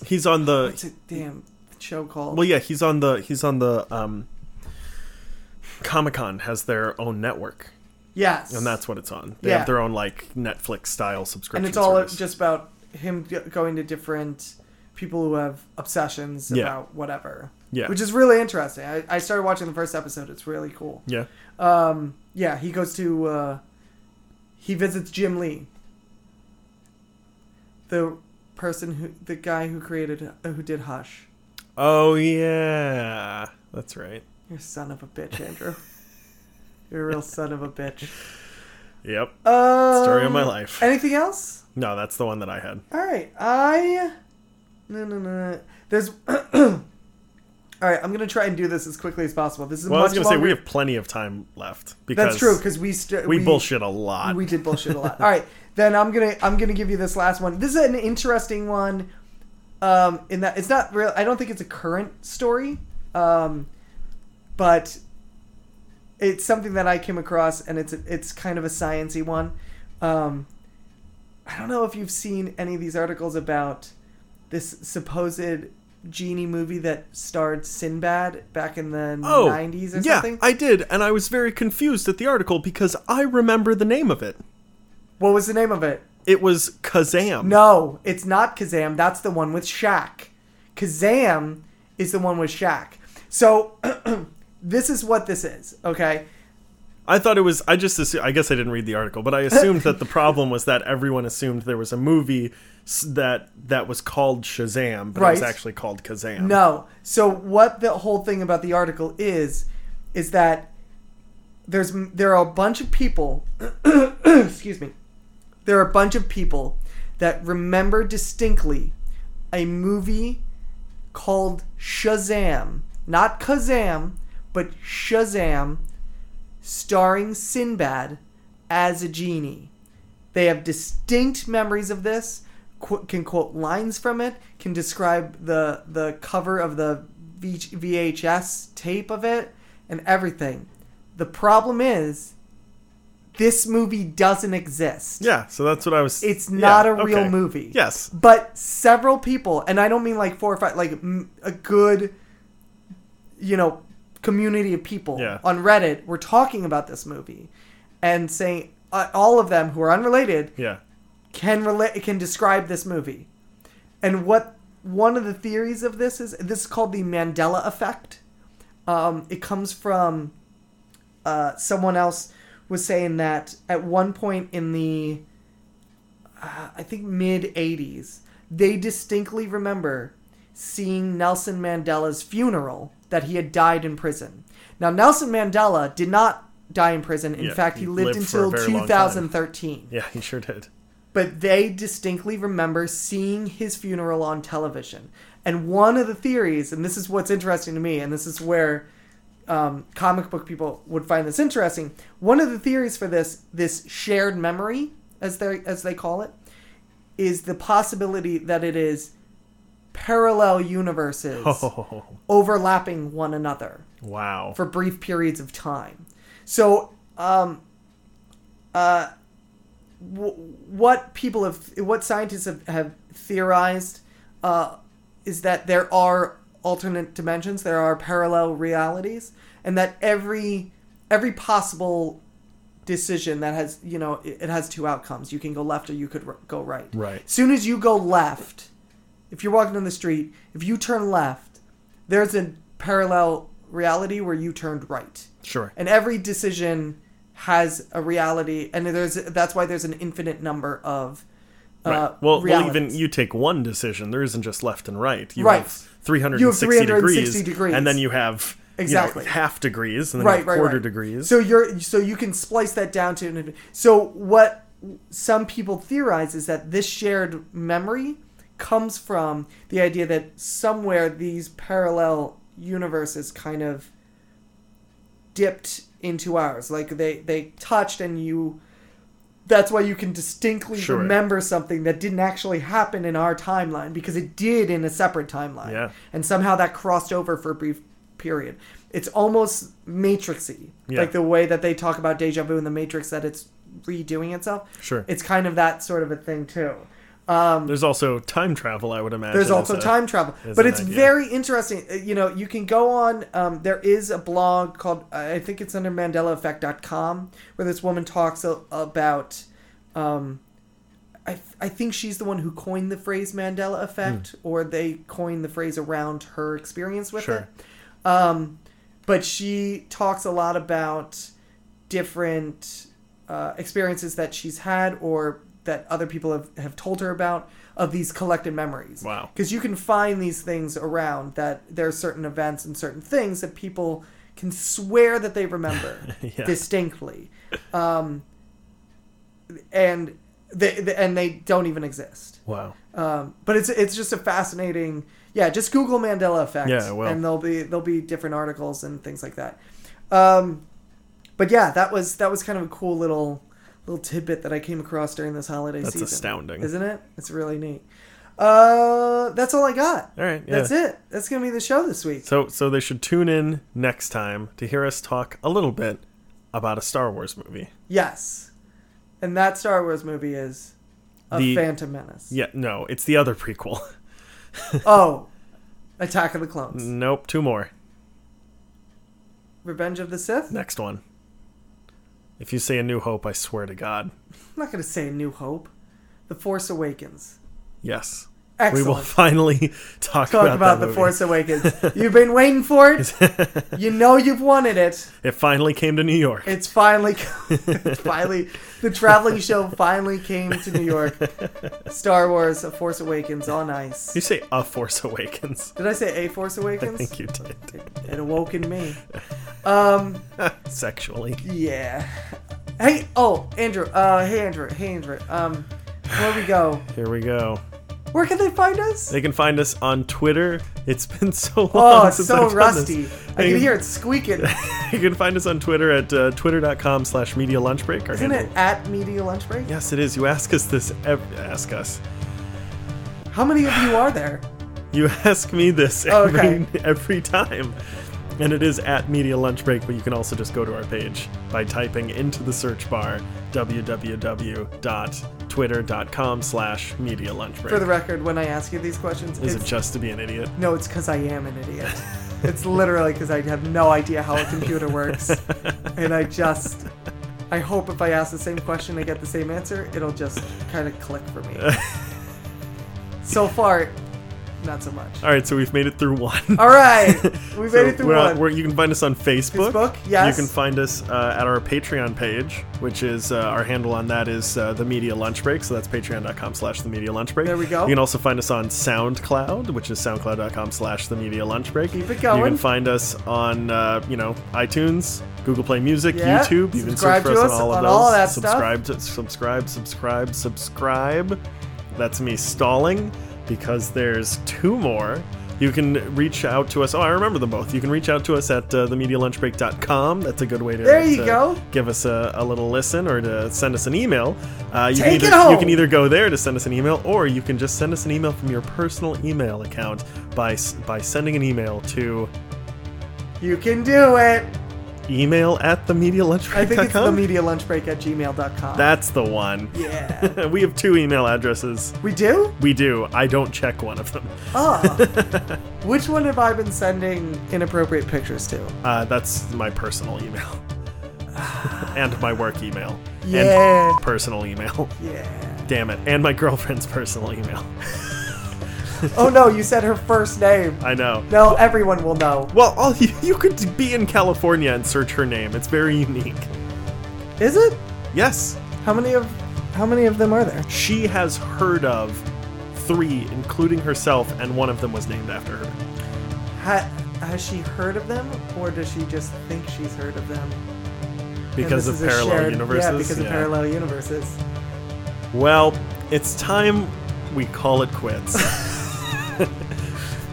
he's on the what's a damn show called? Well yeah, he's on the he's on the um Comic-Con has their own network, yes, and that's what it's on. They Yeah. have their own like Netflix style subscription and it's all service. just about him going to different people who have obsessions Yeah. about whatever. Yeah. which is really interesting. I, I started watching the first episode. It's really cool. yeah. Um, yeah, he goes to uh, he visits Jim Lee, the person who the guy who created uh, who did Hush. Oh yeah. That's right. You're a son of a bitch, Andrew. [LAUGHS] You're a real son of a bitch. Yep. Um, Story of my life. Anything else? No, that's the one that I had. All right, I no no no. no. There's [CLEARS THROAT] all right. I'm gonna try and do this as quickly as possible. This is Well, I was going to say we have plenty of time left because That's true because we st- we, bullshit a lot. We did bullshit a lot. [LAUGHS] All right, then I'm gonna I'm gonna give you this last one. This is an interesting one. Um, in that it's not real. I don't think it's a current story. Um, but it's something that I came across, and it's it's kind of a sciency one. Um, I don't know if you've seen any of these articles about this supposed genie movie that starred Sinbad back in the oh, 90s or yeah, something. I did, and I was very confused at the article because I remember the name of it. What was the name of it? It was Kazam. No, it's not Kazam. That's the one with Shaq. Kazam is the one with Shaq. So [CLEARS THROAT] this is what this is, okay? I thought it was. I just. Assumed, I guess I didn't read the article, but I assumed that the [LAUGHS] problem was that everyone assumed there was a movie that that was called Shazam, but it was actually called Kazam. No. So what the whole thing about the article is is that there's there are a bunch of people [CLEARS THROAT] excuse me. There are a bunch of people that remember distinctly a movie called Shazam, not Kazam, but Shazam starring Sinbad as a genie. They have distinct memories of this, qu- can quote lines from it, can describe the the cover of the v- VHS tape of it and everything. The problem is this movie doesn't exist. Yeah, so that's what I was. It's not yeah, a real okay. movie. Yes. But several people, and I don't mean like four or five, like m- a good, you know, community of people Yeah. on Reddit were talking about this movie and saying uh, all of them who are unrelated Yeah. Can relate can describe this movie. And what one of the theories of this is this is called the Mandela effect. Um, it comes from uh, someone else was saying that at one point in the uh, I think mid 80s they distinctly remember seeing Nelson Mandela's funeral that he had died in prison. Now Nelson Mandela did not die in prison. In Yeah, fact, he, he lived, lived until very long time. 2013 Yeah, he sure did. But they distinctly remember seeing his funeral on television. And one of the theories, and this is what's interesting to me, and this is where um, comic book people would find this interesting. One of the theories for this, this shared memory, as they as they call it, is the possibility that it is parallel universes [LAUGHS] Oh, overlapping one another wow. for brief periods of time. So, um, uh, what people have, what scientists have, have theorized, uh, is that there are alternate dimensions, there are parallel realities, and that every every possible decision that has, you know, it, it has two outcomes. You can go left or you could r- go right. Right. As soon as you go left, if you're walking down the street, if you turn left, there's a parallel reality where you turned right. Sure. And every decision has a reality, and there's that's why there's an infinite number of uh, Right. Well, well, even you take one decision. There isn't just left and right. You Right. have 360, You have 360 degrees, degrees. and then you have you know, Exactly. half degrees, and then right, quarter right. degrees. So you're so you can splice that down to an. So what some people theorize is that this shared memory comes from the idea that somewhere these parallel universes kind of dipped into ours, like they they touched, and you. That's why you can distinctly Sure. remember something that didn't actually happen in our timeline because it did in a separate timeline. Yeah. And somehow that crossed over for a brief period. It's almost matrixy. Yeah. Like the way that they talk about deja vu in the Matrix that it's redoing itself. Sure. It's kind of that sort of a thing too. Um, There's also time travel, I would imagine. there's also a- time travel, but it's idea. very interesting. Uh, You know, you can go on. Um, there is a blog called I think it's under MandelaEffect.com where this woman talks a, about. Um, I I think she's the one who coined the phrase Mandela effect, or they coined the phrase around her experience with. Sure. it. Um, but she talks a lot about different uh, experiences that she's had or that other people have, have told her about of these collected memories. Wow. Because you can find these things around that there are certain events and certain things that people can swear that they remember [LAUGHS] Yeah. distinctly. Um, and they, they and they don't even exist. Wow. Um, but it's it's just a fascinating. Yeah, just Google Mandela effect, Yeah, I will. and there'll be there'll be different articles and things like that. Um, but yeah, that was that was kind of a cool little little tidbit that I came across during this holiday That's season. astounding. isn't it? It's really neat. Uh, that's all I got. All right. Yeah. That's it. That's gonna be the show this week. So, so they should tune in next time to hear us talk a little bit about a Star Wars movie. Yes, and that Star Wars movie is a The- Phantom Menace. Yeah, no, it's the other prequel. [LAUGHS] Oh, Attack of the Clones, nope, two more. Revenge of the Sith. Next one. If you say A New Hope, I swear to God, I'm not gonna say A New Hope. The Force Awakens. yes, Excellent. we will finally [LAUGHS] talk, talk about, about, the movie. Force Awakens. [LAUGHS] You've been waiting for it. [LAUGHS] you know you've wanted it. It finally came to New York. It's finally, finally, the traveling show finally came to New York. Star Wars: A Force Awakens on ice. you say A Force Awakens. Did I say A Force Awakens? I think you did. It, it awoke in me. Um, Sexually. yeah. Hey, oh, Andrew. Uh, hey, Andrew. Hey, Andrew. Um, before we go, Here we go. Where can they find us? They can find us on Twitter. It's been [LAUGHS] so long Oh, it's so I've rusty. I can hear it squeaking. [LAUGHS] You can find us on Twitter at uh, twitter.com slash media lunch break. Isn't handle- it at Media Lunch Break? Yes, it is. You ask us this. Ev- ask us. How many of you are there? [SIGHS] You ask me this Oh, every, okay. every time. And it is at Media Lunch Break, but you can also just go to our page by typing into the search bar www.twitter.com slash Media Lunch Break. For the record, when I ask you these questions, is it's, it just to be an idiot? no, it's because I am an idiot. [LAUGHS] it's literally because I have no idea how a computer works, [LAUGHS] and I just. I hope if I ask the same question, I get the same answer. It'll just kind of click for me. [LAUGHS] so far, not so much. All right, so we've made it through one. [LAUGHS] All right, [LAUGHS] we made So it through we're on- one. we're- you can find us on Facebook. Facebook, yes. You can find us uh, at our Patreon page, which is uh, our handle on that is uh, the Media Lunch Break. So that's patreon.com slash the Media Lunch Break. There we go. You can also find us on SoundCloud, which is soundcloud.com slash the Media Lunch Break. Keep it going. You can find us on uh, you know iTunes, Google Play Music, Yeah. YouTube. You can Subscribe search for us us on all of on those. all of that stuff. subscribe to subscribe, subscribe, subscribe. That's me stalling because there's two more. You can reach out to us. Oh, I remember them both. You can reach out to us at uh, themedialunchbreak.com. That's a good way to, There you to go. give us a, a little listen or to send us an email. Uh, you, Take can it either, home. you can either go there to send us an email or you can just send us an email from your personal email account by, by sending an email to You can do it. Email at themedialunchbreak.com. I think it's the media lunch break at gmail.com. That's the one. yeah. [LAUGHS] we have two email addresses. we do? We do. I don't check one of them. Oh. [LAUGHS] Which one have I been sending inappropriate pictures to? Uh, that's my personal email. [SIGHS] and my work email. Yeah. And personal email. Yeah. Damn it. And my girlfriend's personal email. [LAUGHS] Oh no, you said her first name. I know. No, everyone will know. Well, all you, you could be in California and search her name. It's very unique. Is it? Yes. How many of how many of them are there? She has heard of three, including herself, and one of them was named after her. Ha- has she heard of them, or does she just think she's heard of them? Because of parallel shared- universes. Yeah, because of parallel universes. Well, it's time we call it quits. [LAUGHS]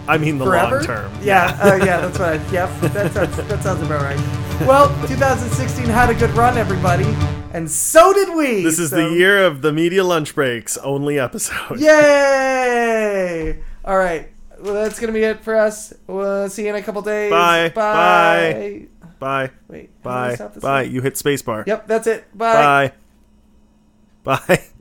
I mean the Forever? long term. Yeah, uh, yeah, that's. I, yep, that sounds that sounds about right. Well, 2016 had a good run, everybody, and so did we. This is so- the year of the media lunch breaks only episode. Yay! All right, well, that's gonna be it for us. We'll see you in a couple days. Bye. Bye. Bye. Wait. do I Bye. Bye. thing? You hit spacebar. Yep, that's it. Bye. Bye. Bye. [LAUGHS]